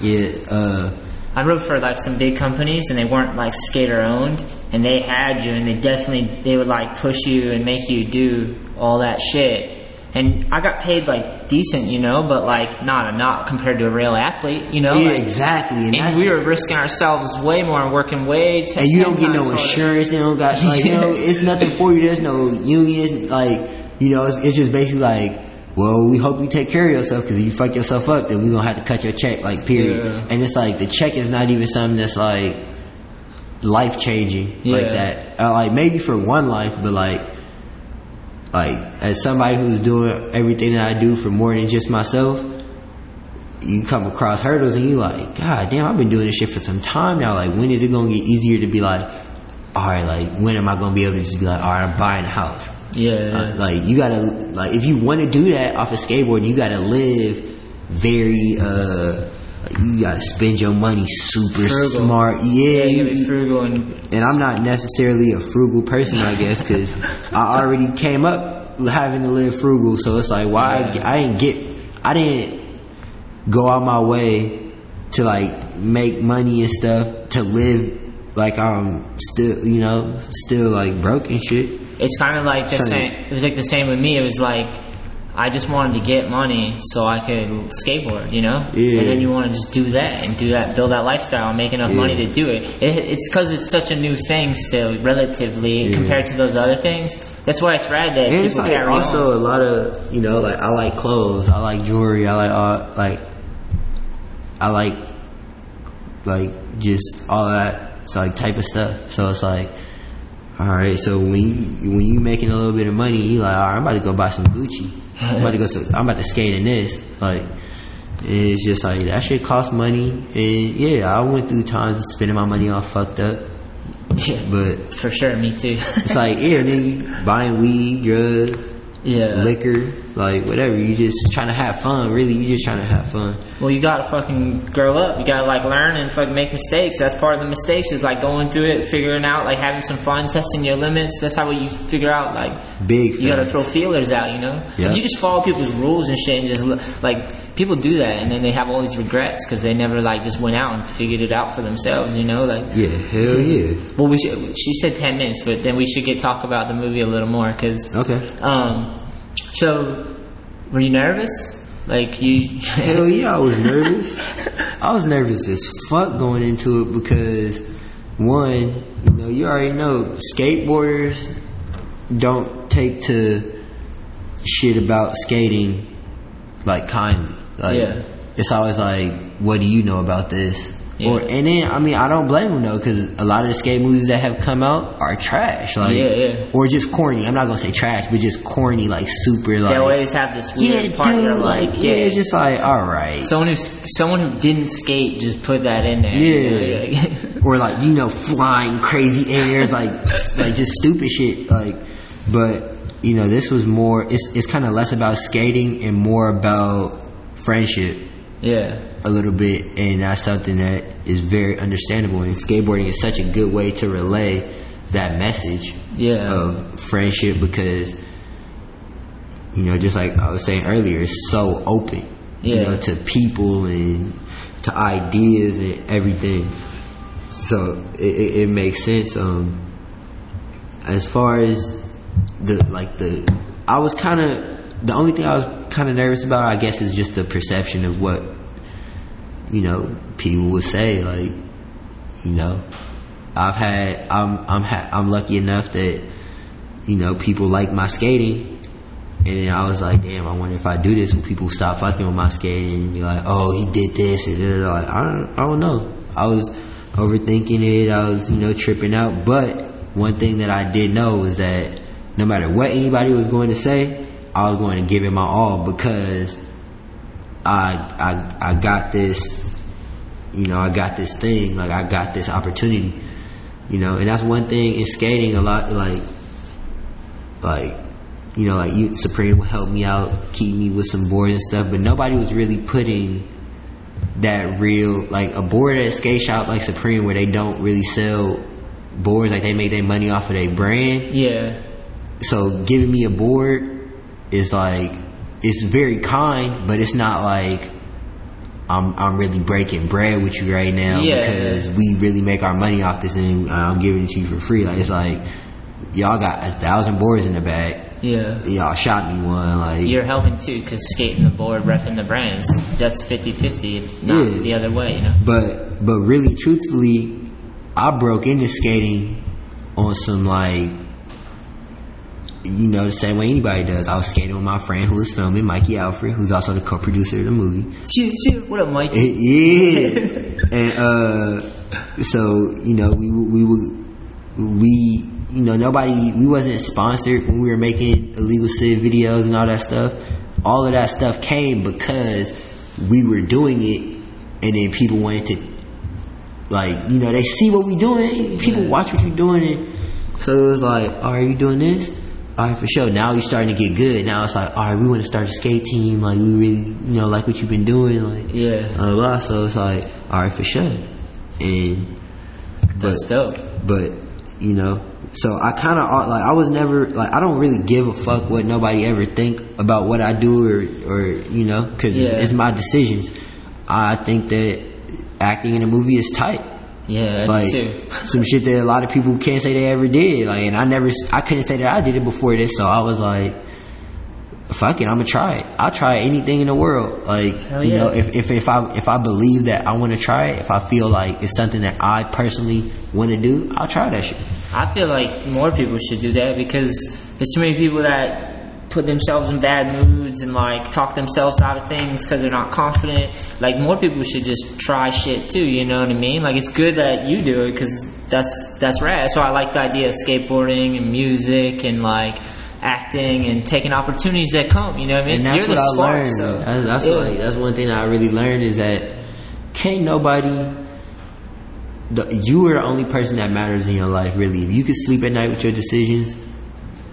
yeah, uh, I rode for like some big companies and they weren't like skater owned and they had you and they definitely they would like push you and make you do all that shit. And I got paid like decent, you know, but like not a not compared to a real athlete, you know. yeah, like, exactly. And, And we were risking ourselves way more and working way. T- and you don't get no insurance. They don't got like you know, it's nothing for you. There's no unions. Like you know, it's, it's just basically like, well, we hope you take care of yourself because if you fuck yourself up, then we're gonna have to cut your check. Like period. Yeah. And it's like the check is not even something that's like life changing like that. Uh, like maybe for one life, but like. Like as somebody who's doing everything that I do for more than just myself, you come across hurdles and you like, God damn, I've been doing this shit for some time now. Like, when is it gonna get easier to be like, all right, like, when am I gonna be able to just be like, all right, I'm buying a house? Yeah. Uh, like, you gotta, like, if you want to do that off a skateboard, you gotta live very, uh, you gotta spend your money super Frugal. smart. Yeah, yeah, you you- gotta be frugal and and I'm not necessarily a frugal person, I guess, because I already came up having to live frugal. So it's like, why I, I didn't get, I didn't go out my way to like make money and stuff to live like I'm still, you know, still like broke and shit. it's kind of like the same. It was like the same with me. It was like I just wanted to get money so I could skateboard, you know. Yeah. And then you want to just do that and do that, build that lifestyle, and make enough Yeah. money to do it. it it's because it's such a new thing still, relatively compared to those other things. That's why it's rad that And people it's like carry also on. a lot of you know like I like clothes, I like jewelry, I like all like I like like just all that it's like type of stuff. So it's like all right, so when you when you making a little bit of money, you like all right, I'm about to go buy some Gucci. I'm about to go. Some, I'm about to skate in this. Like it's just like that shit costs money, and yeah, I went through times of spending my money all fucked up, Yeah, but for sure, me too. it's like yeah, then you buying weed, drugs, yeah. liquor, like whatever. You just trying to have fun. Really, you just trying to have fun. Well, you gotta fucking grow up. You gotta like learn and fucking make mistakes. That's part of the mistakes is like going through it, figuring out, like having some fun, testing your limits. That's how you figure out like Big. you gotta throw feelers out. You know, Yeah. if you just follow people's rules and shit, and just like people do that, and then they have all these regrets because they never like just went out and figured it out for themselves. You know, like Yeah, hell yeah. well, we should. She said ten minutes, but then we should get talk about the movie a little more because. Okay. Um, so, were you nervous? Like you? Hell yeah, I was nervous. I was nervous as fuck going into it because one, you know, you already know skateboarders don't take to shit about skating like kindly. Like Yeah. it's always like, what do you know about this? Yeah. Or and then I mean I don't blame them though because a lot of the skate movies that have come out are trash. Like Yeah, yeah. or just corny. I'm not gonna say trash, but just corny, like super like They always have this weird yeah, part dude, like, yeah, it's just like all right. someone who someone who didn't skate just put that in there. Yeah. or like you know flying crazy airs like like just stupid shit like but you know this was more it's it's kind of less about skating and more about friendship Yeah. a little bit, and that's something that is very understandable. And skateboarding is such a good way to relay that message Yeah. of friendship because, you know, just like I was saying earlier, it's so open, you Yeah. know, to people and to ideas and everything. So it, it, it makes sense. Um, as far as the like the, I was kind of the only thing I was kind of nervous about, I guess, is just the perception of what you know people would say. Like, you know, I've had I'm I'm ha- I'm lucky enough that you know people like my skating. And I was like, damn, I wonder if I do this, will people stop fucking with my skating and be like, oh, he did this, and like, I don't, I don't know. I was overthinking it. I was, you know, tripping out. But one thing that I did know was that no matter what anybody was going to say, I was going to give it my all because I, I, I got this, you know, I got this thing, like I got this opportunity, you know, and that's one thing in skating a lot, like, like, you know, like you, Supreme would help me out, keep me with some boards and stuff, but nobody was really putting that real, like a board at a skate shop like Supreme where they don't really sell boards, like they make their money off of their brand. Yeah. So giving me a board is like, it's very kind, but it's not like I'm I'm really breaking bread with you right now Yeah. because we really make our money off this and uh, I'm giving it to you for free. Like it's like y'all got a thousand boards in the bag. Yeah. Y'all shot me one. Like You're helping too, because skating the board, repping the brands, that's 50 50, if not Yeah. the other way, you know? But but really, truthfully, I broke into skating on some like, you know, the same way anybody does. I was skating with my friend who was filming, Mikey Alfred, who's also the co-producer of the movie. Shoot, shoot. What up, Mike? yeah, and uh, so you know, we we would we you know nobody we wasn't sponsored when we were making illegal civ videos and all that stuff. All of that stuff came because we were doing it, and then people wanted to like you know they see what we're doing. People watch what you doing, and so it was like, "Oh, are you doing this? All right, for sure. Now you're starting to get good. Now it's like, all right, we want to start a skate team. Like we really, you know, like what you've been doing. Like Yeah. blah, blah. So it's like, all right, for sure. And but That's dope. but you know, so I kind of uh, like I was never like I don't really give a fuck what nobody ever think about what I do or or you know because Yeah. it's my decisions. I think that acting in a movie is tight. Yeah, Like too. some shit that a lot of people can't say they ever did. Like, and I never, I couldn't say that I did it before this. So I was like, fuck it, I'm gonna try it. I'll try anything in the world. Like, Hell you know, if, if, if I, if I believe that I want to try it, if I feel like it's something that I personally want to do, I'll try that shit. I feel like more people should do that because there's too many people that put themselves in bad moods and like talk themselves out of things because they're not confident. Like more people should just try shit too. You know what I mean? Like it's good that you do it because that's that's rad. So I like the idea of skateboarding and music and like acting and taking opportunities that come. You know what I mean? And that's You're what the I spark, learned. so- that's that's, Yeah. like, that's one thing I really learned is that can't nobody. The, you are the only person that matters in your life, really. If you can sleep at night with your decisions,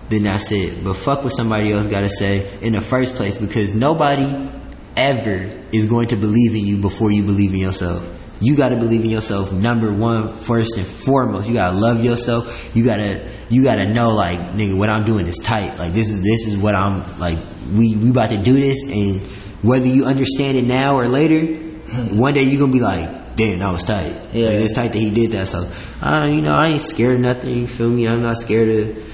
then that's it. But fuck what somebody else got to say in the first place, because nobody ever is going to believe in you before you believe in yourself. You got to believe in yourself. Number one, first and foremost, you got to love yourself. You got to you got to know like nigga what I'm doing is tight. Like this is this is what I'm like. We we about to do this, and whether you understand it now or later, one day you're gonna be like, damn, that was tight. Yeah. Like, it's tight that he did that. So, uh, you know, I ain't scared of nothing. You feel me? I'm not scared of.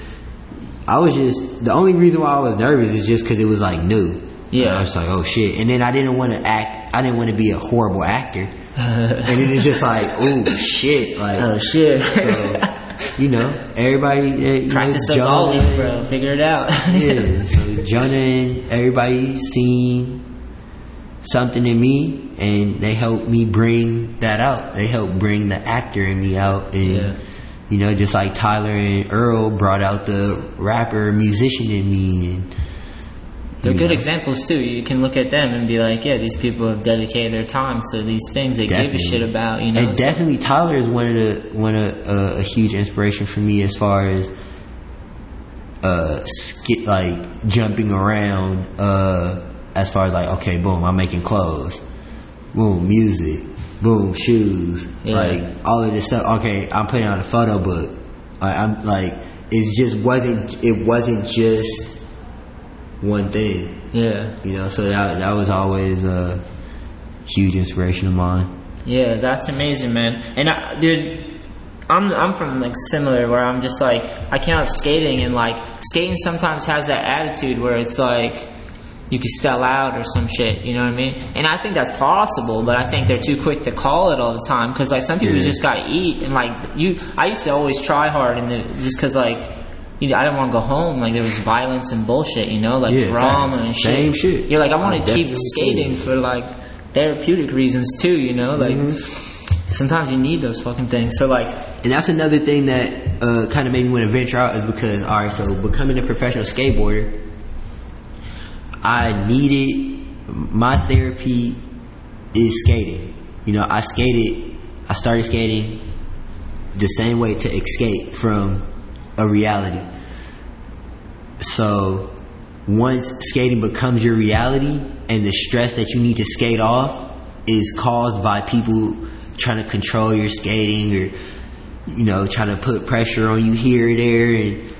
I was just the only reason why I was nervous is just because it was like new. Yeah. I was like, oh shit, and then I didn't want to act. I didn't want to be a horrible actor, and then it's just like, oh shit, like, Oh shit. so, you know, everybody, uh, you Practice know, Jonah, ollies, bro. Figure it out. yeah, so Jonah and everybody seen something in me, and they helped me bring that out. They helped bring the actor in me out, and Yeah. You know, just like Tyler and Earl brought out the rapper musician in me, and They're you good know, examples too. You can look at them and be like, yeah, these people have dedicated their time to these things they give a shit about. You know, and So- definitely Tyler is one of the one of uh, a huge inspiration for me as far as uh skit like jumping around uh as far as like okay, boom, I'm making clothes, boom, music, boom, shoes, Yeah. like all of this stuff. Okay, I'm putting on a photo book. Like, I'm like it just wasn't it wasn't just one thing. Yeah. You know, so that that was always a huge inspiration of mine. Yeah, that's amazing, man. And I, dude, I'm I'm from like similar where I'm just like I came up skating and like skating sometimes has that attitude where it's like you could sell out or some shit, you know what I mean? And I think that's possible, but I think they're too quick to call it all the time because like some people Yeah. just gotta eat and like you. I used to always try hard and the, just because like. You know, I didn't want to go home. Like there was violence and bullshit, you know, like Yeah, drama and shit. Same shit. You're like, I want to keep skating for like therapeutic reasons too, you know, like Mm-hmm. sometimes you need those fucking things. So like, And that's another thing that uh, kind of made me want to venture out is because, all right, so becoming a professional skateboarder, I needed my therapy is skating. You know, I skated, I started skating the same way to escape from a reality. So once skating becomes your reality and the stress that you need to skate off is caused by people trying to control your skating or you know trying to put pressure on you here or there and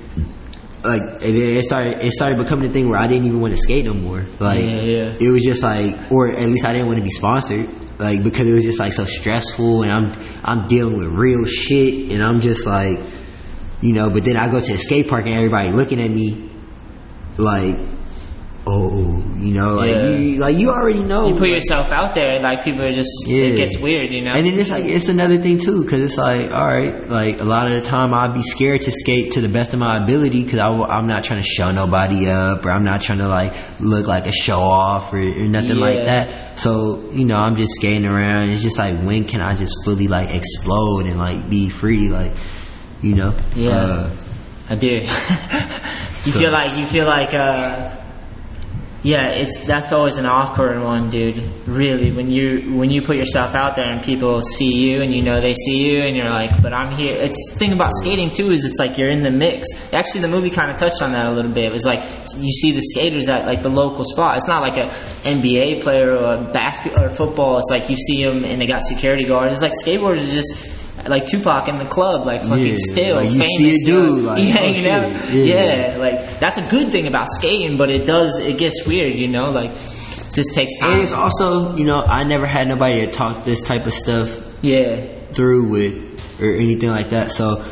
like it started it started becoming a thing where I didn't even want to skate no more like Yeah, yeah. it was just like or at least I didn't want to be sponsored like because it was just like so stressful and I'm I'm dealing with real shit and I'm just like you know but then I go to a skate park and everybody looking at me like oh you know like Yeah. you like you already know you put like- yourself out there, like people are just, Yeah. it gets weird, you know? and then it's like it's another thing too, because it's like, all right, like a lot of the time I'd be scared to skate to the best of my ability because I'm not trying to show nobody up or I'm not trying to like look like a show off or, or nothing like that. So you know, I'm just skating around. It's just like when can I just fully like explode and like be free, like you know? Yeah. Uh, I do. you So- feel like you feel like uh yeah, it's that's always an awkward one, dude. Really, when you when you put yourself out there and people see you and you know they see you and you're like, but I'm here. It's the thing about skating too is it's like you're in the mix. Actually, the movie kind of touched on that a little bit. It was like you see the skaters at like the local spot. It's not like a NBA player or a basket or football. It's like you see them and they got security guards. It's like skateboarders just. Like Tupac in the club, like fucking Yeah, still like you famous, see a dude, like, oh, you oh, hanging shit, out, yeah. yeah, like that's a good thing about skating, but it does it gets weird, you know, like just takes and time. it's also, you know, I never had nobody to talk this type of stuff Yeah, through with or anything like that. So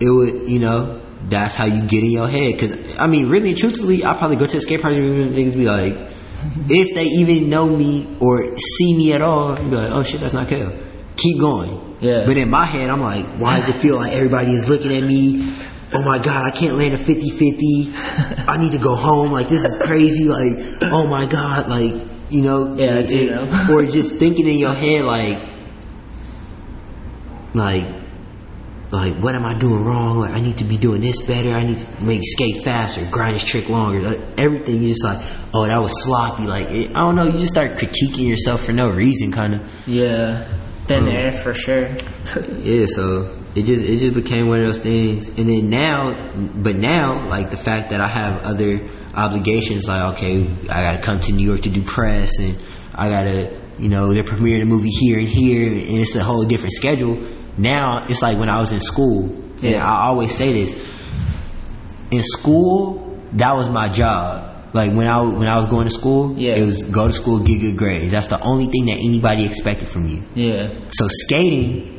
it would, you know, that's how you get in your head. Because I mean, really, and truthfully, I probably go to the skate park and niggas be like, if they even know me or see me at all, be like, oh shit, that's not Kel. Keep going. Yeah. But in my head, I'm like, why does it feel like everybody is looking at me? Oh my god, I can't land a 50-50. I need to go home. Like this is crazy. Like, oh my god, like, you know, Yeah, I do it- know. or just thinking in your head like, like, like, what am I doing wrong? Like, I need to be doing this better. I need to maybe skate faster, grind this trick longer. Like, everything you just like, oh, that was sloppy. Like, it, I don't know. You just start critiquing yourself for no reason, kind of. yeah, been Um, there for sure. Yeah, so it just it just became one of those things. And then now, but now, like the fact that I have other obligations, like okay, I gotta come to New York to do press, and I gotta, you know, they're premiering a movie here and here, and it's a whole different schedule. Now it's like when I was in school, and Yeah. I always say this: in school, that was my job. Like when I when I was going to school, Yeah. it was go to school, get good grades. That's the only thing that anybody expected from you. Yeah, So skating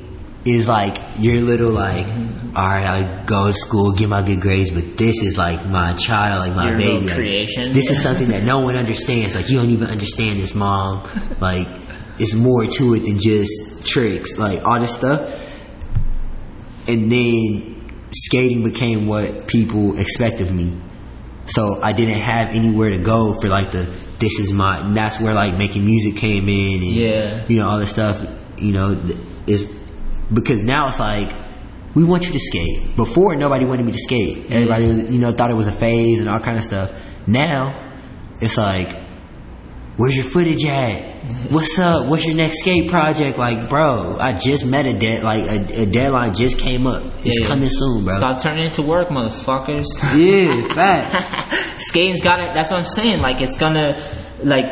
is like your little like, mm-hmm. all right, I go to school, get my good grades, but this is like my child, like my Your baby. like, creation. This is something that no one understands. Like you don't even understand this, mom. Like it's more to it than just tricks, like all this stuff. And then skating became what people expect of me. So I didn't have anywhere to go for like the this is my and that's where like making music came in and Yeah. you know all this stuff you know is because now it's like we want you to skate. Before nobody wanted me to skate. Everybody you know thought it was a phase and all kind of stuff. Now it's like where's your footage at? What's up? What's your next skate project? Like, bro, I just met a dead like a, a deadline just came up. It's Yeah. coming soon, bro. stop turning it to work, motherfuckers. Yeah, fact. Skating's got it. That's what I'm saying. Like it's gonna, like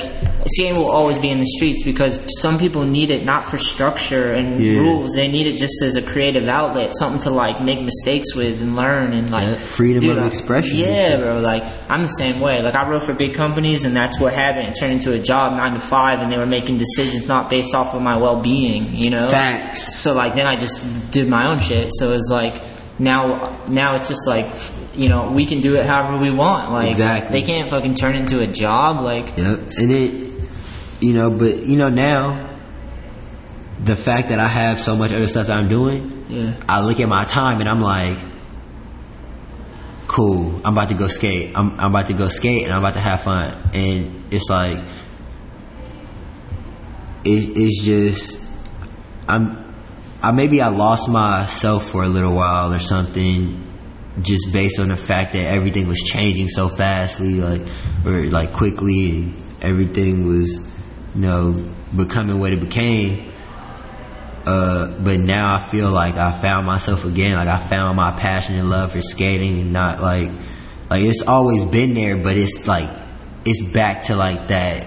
skating will always be in the streets because some people need it not for structure and Yeah. rules. They need it just as a creative outlet, something to like make mistakes with and learn and like Yeah, freedom dude, of I- expression Yeah, bro. Like I'm the same way. Like I wrote for big companies, and that's what happened. It turned into a job, nine to five, and they were making decisions not based off of my well being. You know. Facts. So like then I just did my own shit. So it's like now now it's just like you know we can do it however we want. Like Exactly. they can't fucking turn into a job. Like Yep. And it, you know, but you know now, the fact that I have so much other stuff that I'm doing, yeah, I look at my time and I'm like, cool. I'm about to go skate. I'm I'm about to go skate and I'm about to have fun. And it's like, it, it's just, I'm, I maybe I lost myself for a little while or something, just based on the fact that everything was changing so fastly, like or like quickly, and everything was, you know, becoming what it became. Uh, but now I feel like I found myself again. Like I found my passion and love for skating, and not like, like it's always been there, but it's like, it's back to like that,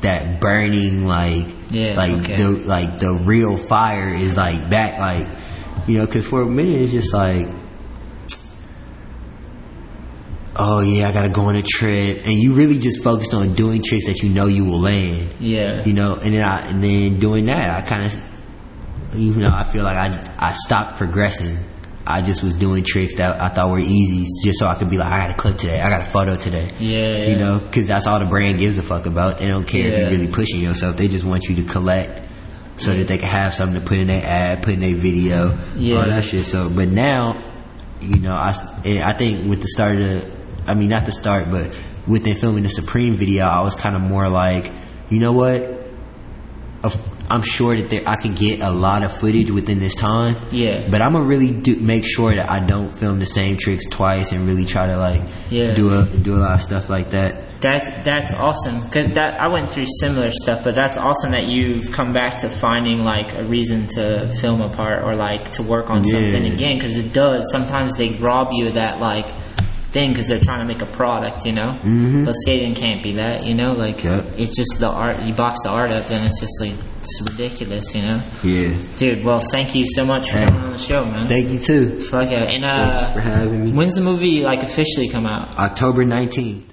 that burning like, Yeah, like okay. the like the real fire is like back, like, you know, because for a minute it's just like, oh yeah, I gotta go on a trip, and you really just focused on doing tricks that you know you will land yeah, you know, and then I, and then doing that, I kind of, even though I feel like I, I stopped progressing. I just was doing tricks that I thought were easy, just so I could be like, I got a clip today, I got a photo today. Yeah, You know, because that's all the brand gives a fuck about. They don't care if you're really pushing yourself. They just want you to collect, so that they can have something to put in their ad, put in their video, Yeah. all that shit. So, but now, you know, I, I think with the start of the, I mean, not the start, but within filming the Supreme video, I was kind of more like, you know what? I'm sure that there, I can get a lot of footage within this time. Yeah. But I'm gonna really do, make sure that I don't film the same tricks twice and really try to like Yeah. do a do a lot of stuff like that. That's that's awesome. Cause that I went through similar stuff, but that's awesome that you've come back to finding like a reason to film a part or like to work on Yeah. something again. Because it does. Sometimes they rob you of that like thing because they're trying to make a product, you know. Mhm. But skating can't be that, you know. Like Yep. it's just the art. You box the art up, then it's just like it's ridiculous, you know. Yeah. Dude, well, thank you so much for Hey. coming on the show, man. Thank you too. Fuck yeah. And Thanks for uh, having me. when's the movie like officially come out? October 19th.